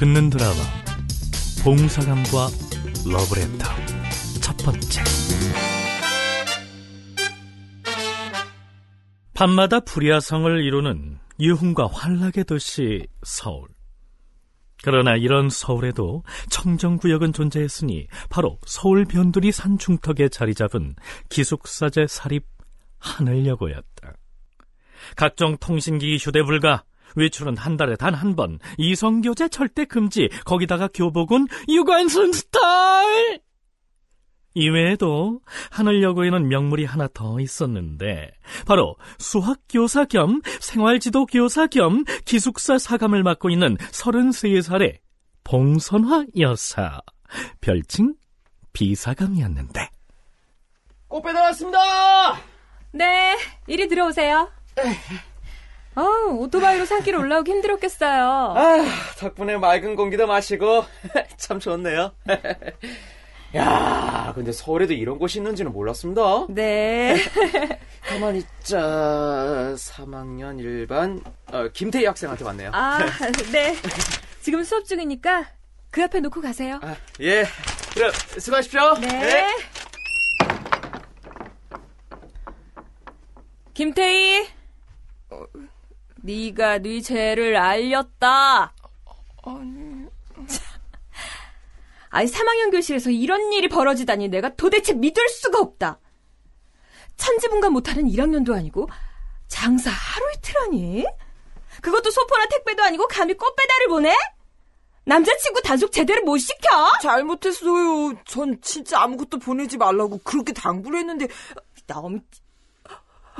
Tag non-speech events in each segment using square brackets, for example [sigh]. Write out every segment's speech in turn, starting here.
듣는 드라마 봉사감과 러브레터. 첫 번째. 밤마다 불야성을 이루는 유흥과 환락의 도시 서울. 그러나 이런 서울에도 청정구역은 존재했으니 바로 서울 변두리 산 중턱에 자리 잡은 기숙사제 사립 하늘여고였다. 각종 통신기기 휴대 불가, 외출은 한 달에 단 한 번, 이성교제 절대 금지, 거기다가 교복은 유관순 스타일! 이외에도 하늘여고에는 명물이 하나 더 있었는데 바로 수학교사 겸 생활지도교사 겸 기숙사 사감을 맡고 있는 33살의 봉선화 여사 별칭 비사감이었는데 꽃 배달왔습니다! 네, 이리 들어오세요. 아, 오토바이로 산길 올라오기 힘들었겠어요. 아, 덕분에 맑은 공기도 마시고 [laughs] 참 좋네요. [laughs] 야, 근데 서울에도 이런 곳이 있는지는 몰랐습니다. 네. [laughs] 가만 있자. 3학년 1반 어, 김태희 학생한테 왔네요. 아, 네. 지금 수업 중이니까 그 앞에 놓고 가세요. 아, 예. 그럼 수고하십시오. 네. 김태희, 어, 네가 네 죄를 알렸다. 아니 [laughs] 3학년 교실에서 이런 일이 벌어지다니 내가 도대체 믿을 수가 없다. 천지분간 못하는 1학년도 아니고 장사 하루 이틀 하니? 그것도 소포나 택배도 아니고 감히 꽃배달을 보내? 남자친구 단속 제대로 못 시켜? 잘못했어요. 전 진짜 아무것도 보내지 말라고 그렇게 당부를 했는데 나 엄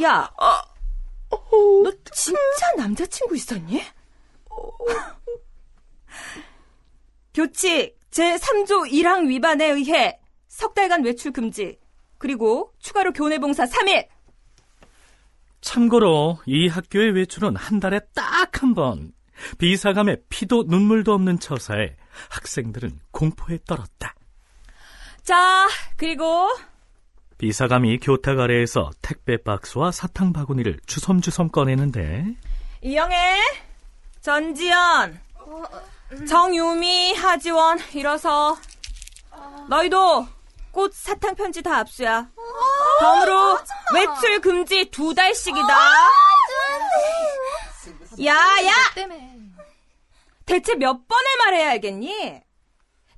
야, 너 진짜 남자친구 있었니? 교칙 제3조 1항 위반에 의해 석 달간 외출 금지 그리고 추가로 교내 봉사 3일 참고로 이 학교의 외출은 한 달에 딱 한 번. 비사감에 피도 눈물도 없는 처사에 학생들은 공포에 떨었다. 자 그리고 비사감이 교탁 아래에서 택배 박스와 사탕 바구니를 주섬주섬 꺼내는데. 이영애! 전지연 정유미 하지원 일어서. 너희도 꽃 사탕 편지 다 압수야. 덤으로 외출 금지 두 달씩이다. 야야! 대체 몇 번을 말해야 알겠니?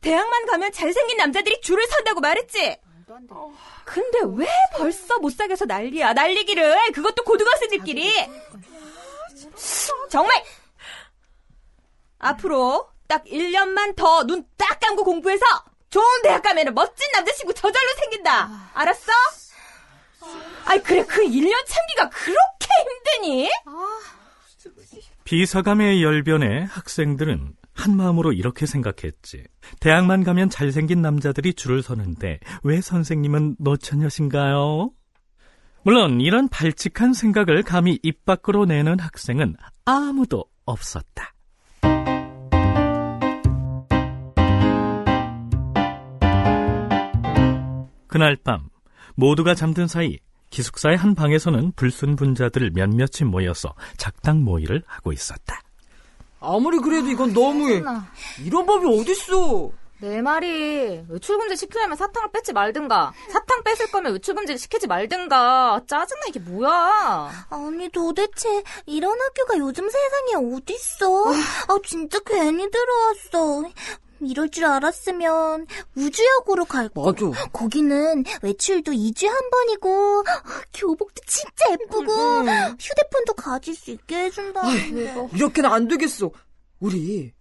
대학만 가면 잘생긴 남자들이 줄을 선다고 말했지? 근데 왜 벌써 못 사귀어서 난리야? 난리기를. 그것도 고등학생들끼리. 정말! 앞으로 딱 1년만 더 눈 딱 감고 공부해서 좋은 대학 가면 멋진 남자친구 저절로 생긴다. 알았어? 아이 그래. 그 1년 참기가 그렇게 힘드니? 비사감의 열변에 학생들은 한 마음으로 이렇게 생각했지. 대학만 가면 잘생긴 남자들이 줄을 서는데 왜 선생님은 노처녀신가요? 물론 이런 발칙한 생각을 감히 입 밖으로 내는 학생은 아무도 없었다. 그날 밤 모두가 잠든 사이 기숙사의 한 방에서는 불순분자들 몇몇이 모여서 작당 모의를 하고 있었다. 아무리 그래도 이건 너무해. 이런 법이 어딨어. 내 말이 외출금지 시키려면 사탕을 뺏지 말든가 사탕 뺏을 거면 외출금지 시키지 말든가 짜증나 이게 뭐야 아니 도대체 이런 학교가 요즘 세상에 어딨어? 아 진짜 괜히 들어왔어. 이럴 줄 알았으면 우주여고로 갈 거. 맞아. 거기는 외출도 2주에 한 번이고 교복도 진짜 예쁘고 휴대폰도 가질 수 있게 해준다. 이렇게는 안 되겠어. 우리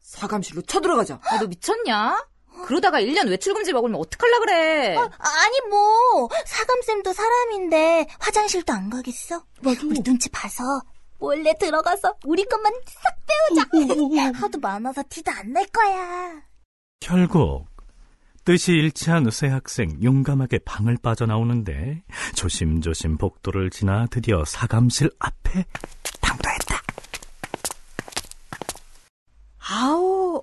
사감실로 쳐들어가자. 아, 너 미쳤냐? 그러다가 1년 외출금지 먹으면 어떡할라 그래 아니 뭐 사감쌤도 사람인데 화장실도 안 가겠어? 우리 눈치 봐서 몰래 들어가서 우리 것만 싹 빼오자. [laughs] 하도 많아서 티도 안 날 거야. 결국 뜻이 일치한 새 학생 용감하게 방을 빠져나오는데 조심조심 복도를 지나 드디어 사감실 앞에 당도했다. 아우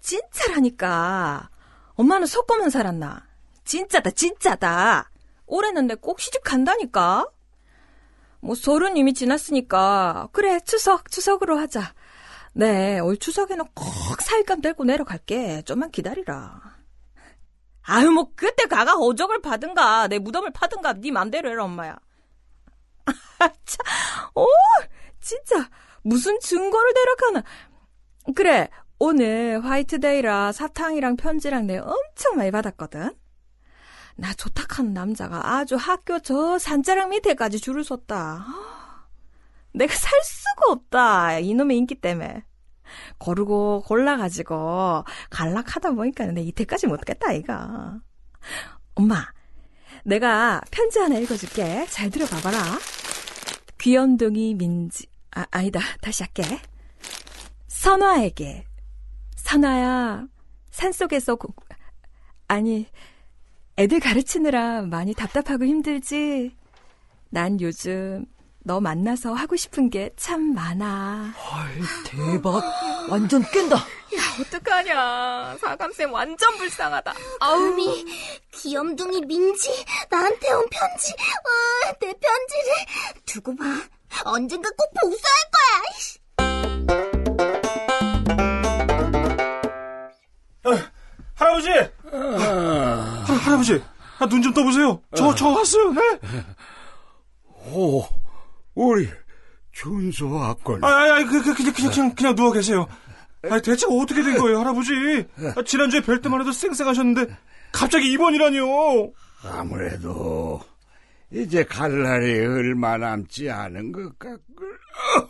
진짜라니까 엄마는 속고만 살았나 진짜다 진짜다 올해는 내 꼭 시집 간다니까 뭐 서른 이미 지났으니까 그래 추석 추석으로 하자 네, 올 추석에는 꼭 사윗감 데리고 내려갈게. 좀만 기다리라. 아유, 뭐, 그때 가가 호적을 파든가, 내 무덤을 파든가, 네 맘대로 해라, 엄마야. [laughs] 참, 오, 진짜, 무슨 증거를 대략하나. 그래, 오늘 화이트데이라 사탕이랑 편지랑 내 엄청 많이 받았거든. 나 좋다하는 남자가 아주 학교 저 산자락 밑에까지 줄을 섰다. [gasps] 내가 살 수가 없다. 이놈의 인기 때문에. 고르고 골라가지고 갈락하다 보니까 내 이때까지 못겠다 이가. 엄마, 내가 편지 하나 읽어줄게. 잘 들어봐봐라. 귀염둥이 민지, 아, 아니다. 다시 할게. 선화에게. 선화야, 산속에서, 고, 아니, 애들 가르치느라 많이 답답하고 힘들지? 난 요즘 너 만나서 하고 싶은 게 참 많아. 헐, 대박. 완전 깬다. 야, 어떡하냐. 사감쌤 완전 불쌍하다. 어미, 귀염둥이 민지, 나한테 온 편지, 와, 내 편지를 두고 봐. 언젠가 꼭 복수할 거야. 아, 할아버지! 아, 할, 할아버지! 아, 눈 좀 떠보세요. 저, 저 왔어요, 네? 오, 우리 준수 왔군. 아, 아, 아, 그, 그, 그냥, 그냥, 그냥, 그냥 누워 계세요. 아, 대체 어떻게 된 거예요, 할아버지? 아, 지난주에 뵐 때만 해도 쌩쌩하셨는데, 갑자기 입원이라니요. 아무래도 이제 갈 날이 얼마 남지 않은 것 같군.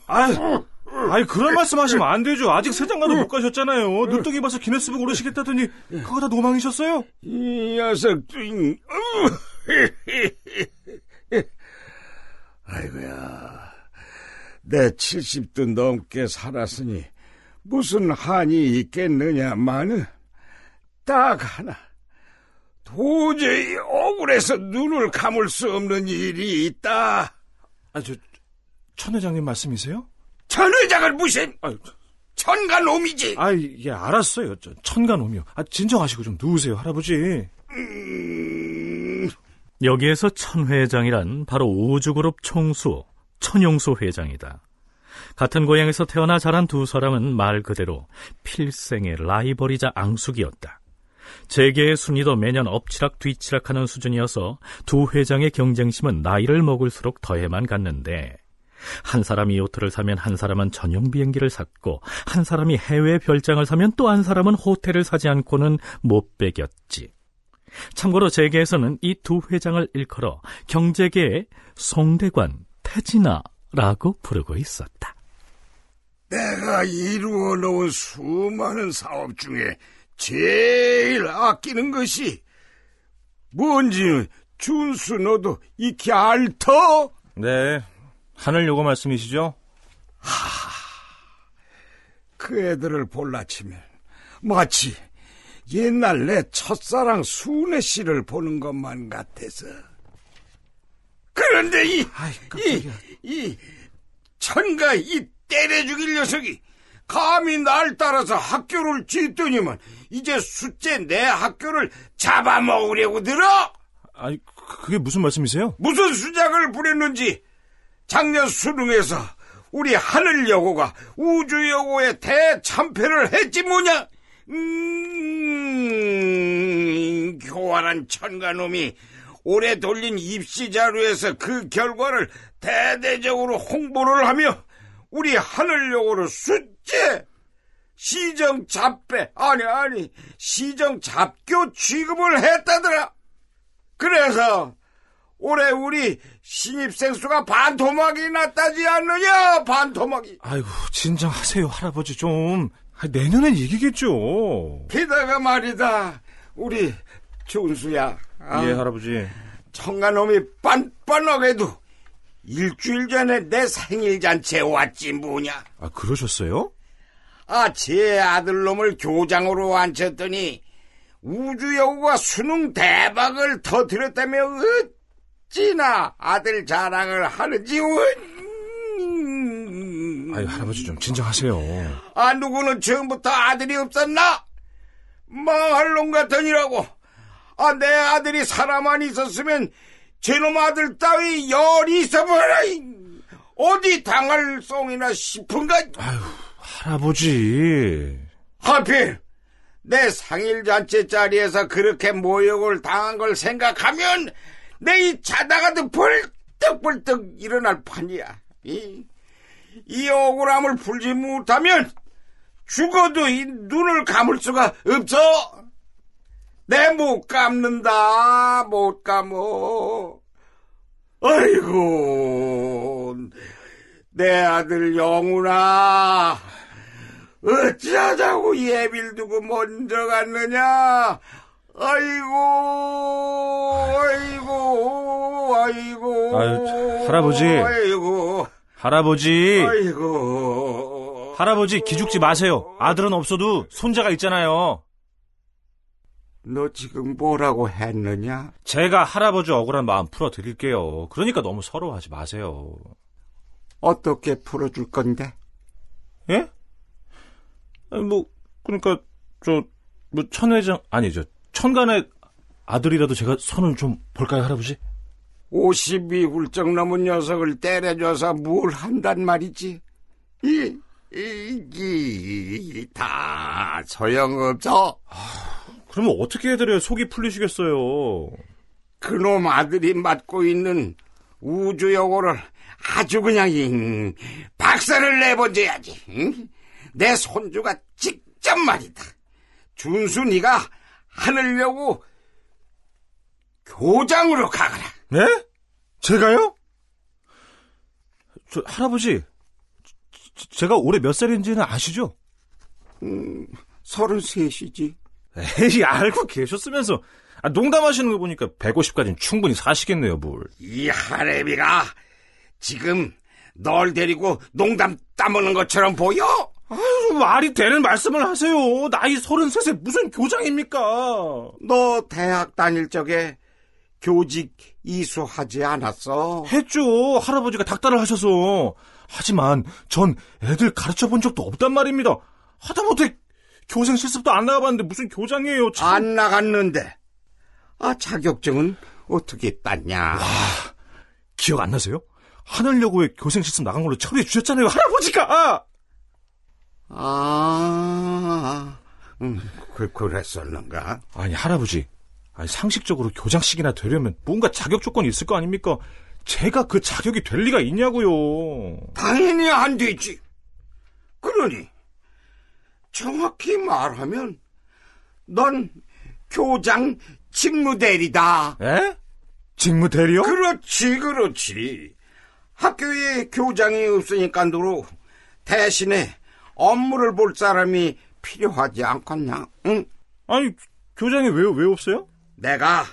아이, 아이, 그런 말씀 하시면 안 되죠. 아직 세장가도 못 가셨잖아요. 눈덩이 봐서 기네스북 오르시겠다더니, 그거 다 노망이셨어요? 이 녀석들, [laughs] 아이고야, 내 70도 넘게 살았으니 무슨 한이 있겠느냐마는 딱 하나. 도저히 억울해서 눈을 감을 수 없는 일이 있다. 아, 저, 천 회장님 말씀이세요? 천 회장을 무슨 천간놈이지. 아, 예, 알았어요. 저, 천간오미요. 아, 진정하시고 좀 누우세요, 할아버지. 음, 여기에서 천 회장이란 바로 우주그룹 총수 천용수 회장이다. 같은 고향에서 태어나 자란 두 사람은 말 그대로 필생의 라이벌이자 앙숙이었다. 재계의 순위도 매년 엎치락 뒤치락하는 수준이어서 두 회장의 경쟁심은 나이를 먹을수록 더해만 갔는데 한 사람이 요트를 사면 한 사람은 전용 비행기를 샀고 한 사람이 해외 별장을 사면 또 한 사람은 호텔을 사지 않고는 못 베겼지. 참고로 재계에서는 이 두 회장을 일컬어 경제계의 송대관, 태진아라고 부르고 있었다. 내가 이루어 놓은 수많은 사업 중에 제일 아끼는 것이 뭔지는 준수 너도 익히 알터? 네. 하늘 요거 말씀이시죠? 그 애들을 볼라치면 마치 옛날 내 첫사랑 순애 씨를 보는 것만 같아서. 그런데 이, 이, 이, 천가 이 때려 죽일 녀석이 감히 날 따라서 학교를 짓더니만 이제 숫째 내 학교를 잡아먹으려고 들어? 아니, 그게 무슨 말씀이세요? 무슨 수작을 부렸는지 작년 수능에서 우리 하늘여고가 우주여고에 대참패를 했지 뭐냐? 음, 교활한 천가놈이 올해 돌린 입시 자료에서 그 결과를 대대적으로 홍보를 하며 우리 하늘여고를 숫제 시정 잡배 아니 아니 시정 잡교 취급을 했다더라. 그래서 올해 우리 신입생 수가 반토막이 났다지 않느냐 반토막이 아이고, 진정하세요, 할아버지 좀. 아, 내년엔 이기겠죠. 게다가 말이다 우리 준수야 아, 예, 할아버지. 청가놈이 빤빤하게도 일주일 전에 내 생일 잔치에 왔지 뭐냐 아, 그러셨어요? 아 제 아들놈을 교장으로 앉혔더니 우주여고가 수능 대박을 터뜨렸다며 어찌나 아들 자랑을 하는지 음. 아유, 할아버지 좀 진정하세요. 아 누구는 처음부터 아들이 없었나? 망할 놈 같으니라고. 아 내 아들이 사람만 있었으면 저놈 아들 따위 열이 있어버려. 어디 당할 송이나 싶은가? 아유, 할아버지. 하필 내 상일잔치 자리에서 그렇게 모욕을 당한 걸 생각하면 내 이 자다가도 벌떡벌떡 일어날 판이야. 이, 이 억울함을 풀지 못하면 죽어도 이 눈을 감을 수가 없어. 내 못 감는다, 못 감어. 아이고, 내 아들 영훈아. 어찌하자고 예비를 두고 먼저 갔느냐? 아이고, 아이고, 아이고. 아유, 할아버지. 아이고, 할아버지. 아이고. 할아버지 기죽지 마세요. 아들은 없어도 손자가 있잖아요. 너 지금 뭐라고 했느냐? 제가 할아버지 억울한 마음 풀어드릴게요. 그러니까 너무 서러워하지 마세요. 어떻게 풀어줄 건데? 예? 아니, 뭐, 그러니까, 저, 뭐, 천 회장, 아니, 저, 천간의 아들이라도 제가 손을 좀 볼까요, 할아버지? 50이 훌쩍 넘은 녀석을 때려줘서 뭘 한단 말이지? 이, 이, 이, 다 소용없어. 그러면 어떻게 해드려야 속이 풀리시겠어요? 그놈 아들이 맡고 있는 우주여고를 아주 그냥 잉, 박살을 내본져야지. 응? 내 손주가 직접 말이다. 준수 네가 하늘여고 교장으로 가거라. 네? 제가요? 저, 할아버지, 저- 제가 올해 몇 살인지는 아시죠? 서른셋이지. 에이, 알고 계셨으면서. 아, 농담하시는 거 보니까 150까지는 충분히 사시겠네요, 뭘. 이 하레비가 지금 널 데리고 농담 따먹는 것처럼 보여? 아유, 말이 되는 말씀을 하세요. 나이 33에 무슨 교장입니까? 너 대학 다닐 적에 교직 이수하지 않았어? 했죠. 할아버지가 닥달을 하셔서. 하지만 전 애들 가르쳐 본 적도 없단 말입니다. 하다못해 교생 실습도 안 나가봤는데 무슨 교장이에요. 참. 안 나갔는데. 아, 자격증은 어떻게 땄냐? 기억 안 나세요? 하늘여고에 교생 실습 나간 걸로 처리해 주셨잖아요. 할아버지가! 아, 음, 그, 그랬었는가? 아니, 할아버지. 아니, 상식적으로 교장식이나 되려면 뭔가 자격 조건이 있을 거 아닙니까? 제가 그 자격이 될 리가 있냐고요. 당연히 안 되지. 그러니, 정확히 말하면, 넌 교장 직무대리다. 에? 직무 대리요? 그렇지, 그렇지. 학교에 교장이 없으니까도로 대신에 업무를 볼 사람이 필요하지 않겠냐? 응? 아니, 교장이 왜, 왜 없어요? 내가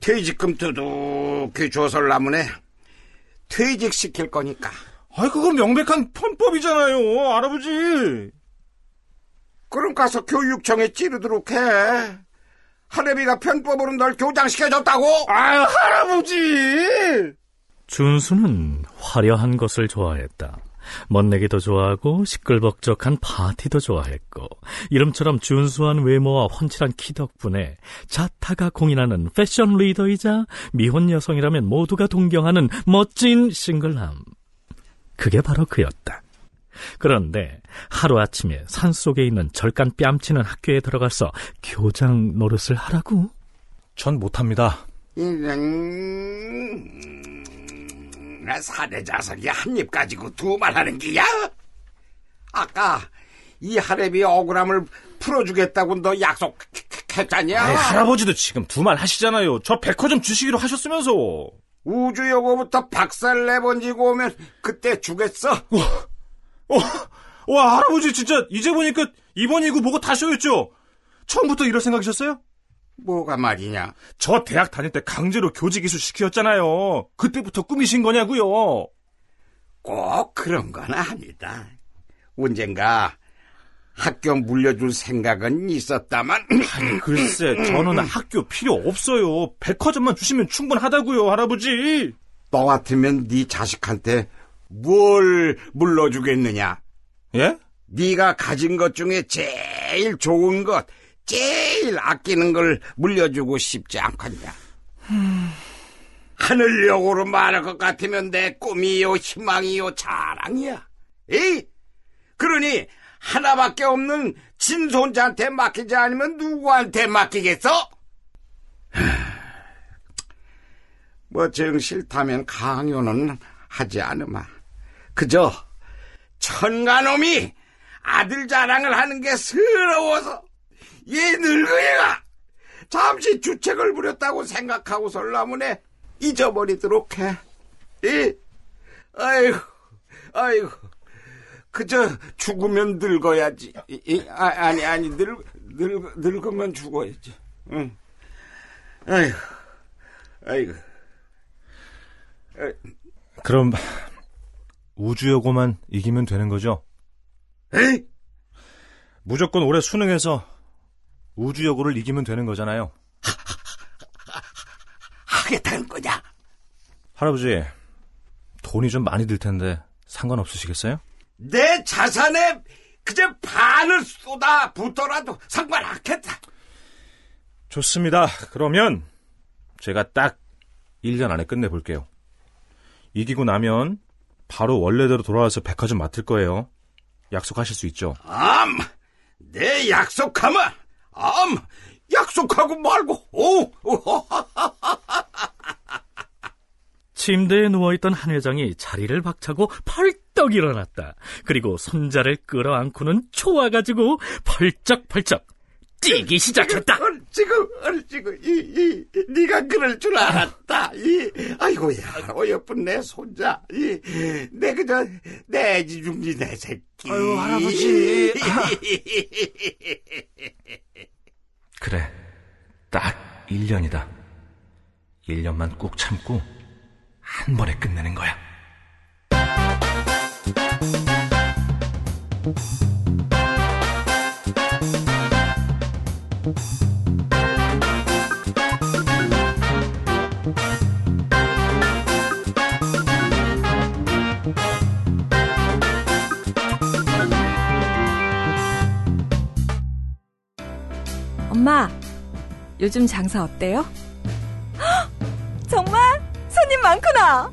퇴직금 두둑히 나문에 퇴직시킬 거니까. 아이, 그건 명백한 편법이잖아요, 할아버지. 그럼 가서 교육청에 찌르도록 해. 하레비가 편법으로 널 교장시켜줬다고? 아유, 할아버지! 준수는 화려한 것을 좋아했다. 멋내기도 좋아하고 시끌벅적한 파티도 좋아했고 이름처럼 준수한 외모와 훤칠한 키 덕분에 자타가 공인하는 패션 리더이자 미혼 여성이라면 모두가 동경하는 멋진 싱글남. 그게 바로 그였다. 그런데 하루아침에 산속에 있는 절간 뺨치는 학교에 들어가서 교장 노릇을 하라고? 전 못합니다. 음, 사내 자석이 한 입 가지고 두 말 하는 기야? 아까 이 하레비 억울함을 풀어주겠다고 너 약속했잖냐? 할아버지도 지금 두 말 하시잖아요. 저 백화점 주시기로 하셨으면서. 우주여고부터 박살 내번지고 오면 그때 주겠어? 어, 와, 할아버지 진짜 이제 보니까 이번이고 뭐고 다 쇼였죠? 처음부터 이럴 생각이셨어요? 뭐가 말이냐? 저 대학 다닐 때 강제로 교직 이수 시키셨잖아요. 그때부터 꾸미신 거냐고요. 꼭 그런 건 아니다. 언젠가 학교 물려줄 생각은 있었다만 [clears throat] 아니, 글쎄, 저는 [clears throat] 학교 필요 없어요. 백화점만 주시면 충분하다고요, 할아버지. 너 같으면 네 자식한테 뭘 물려주겠느냐? 예? 네가 가진 것 중에 제일 좋은 것, 제일 아끼는 걸 물려주고 싶지 않겠냐? 하늘여고로 말할 것 같으면 내 꿈이요, 희망이요, 자랑이야. 에이, 그러니 하나밖에 없는 친손자한테 맡기지 않으면 누구한테 맡기겠어? 뭐정 싫다면 강요는 하지 않으마. 그저 천가놈이 아들 자랑을 하는 게 서러워서 얘 늙은이가 잠시 주책을 부렸다고 생각하고 설라문에 잊어버리도록 해. 이, 아이고, 아이고. 그저 죽으면 늙어야지. 이, 이, 아, 아니, 아니, 늙, 늙, 늙으면 죽어야지. 응. 아이고, 아이고. 그럼 우주여고만 이기면 되는 거죠? 에이? 무조건 올해 수능에서 우주여고를 이기면 되는 거잖아요. [laughs] 하겠다는 거냐? 할아버지, 돈이 좀 많이 들 텐데 상관없으시겠어요? 내 자산에 그저 반을 쏟아 붓더라도 상관없겠다. 좋습니다. 그러면 제가 딱 1년 안에 끝내볼게요. 이기고 나면 바로 원래대로 돌아와서 백화점 맡을 거예요. 약속하실 수 있죠? 암, 내 약속하마. 암, 약속하고 말고. 오, 침대에 누워있던 한 회장이 자리를 박차고 펄떡 일어났다. 그리고 손자를 끌어안고는 좋아가지고 펄쩍펄쩍 뛰기 시작했다. 얼지구, 얼지구, 이, 이, 네가 그럴 줄 알았다. 이, 아이고야, 어여쁜 내 손자. 이, 내 그저 내 지중지 내 새끼. 아유, 할아버지. [laughs] 그래. 딱 1년이다. 1년만 꼭 참고 한 번에 끝내는 거야. 엄마, 요즘 장사 어때요? 헉, 정말? 손님 많구나.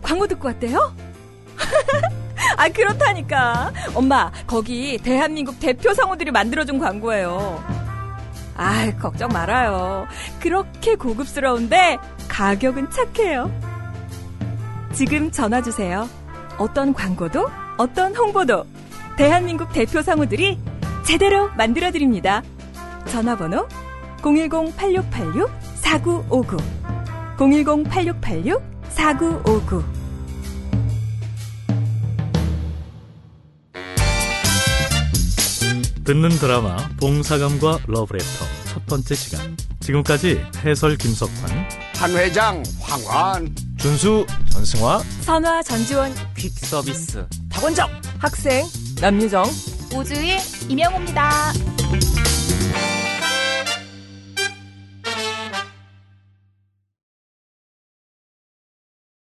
광고 듣고 왔대요? [laughs] 아, 그렇다니까. 엄마, 거기 대한민국 대표 성우들이 만들어준 광고예요. 아, 걱정 말아요. 그렇게 고급스러운데 가격은 착해요. 지금 전화 주세요. 어떤 광고도, 어떤 홍보도 대한민국 대표 성우들이 제대로 만들어 드립니다. 전화번호 010-8686-4959 010-8686-4959 듣는 드라마 봉사감과 러브레터 첫 번째 시간. 지금까지 해설 김석환, 한 회장 황환. 준수, 전승화, 선화 전지원 퀵 서비스. 학생 남유정 우주의 이명호입니다.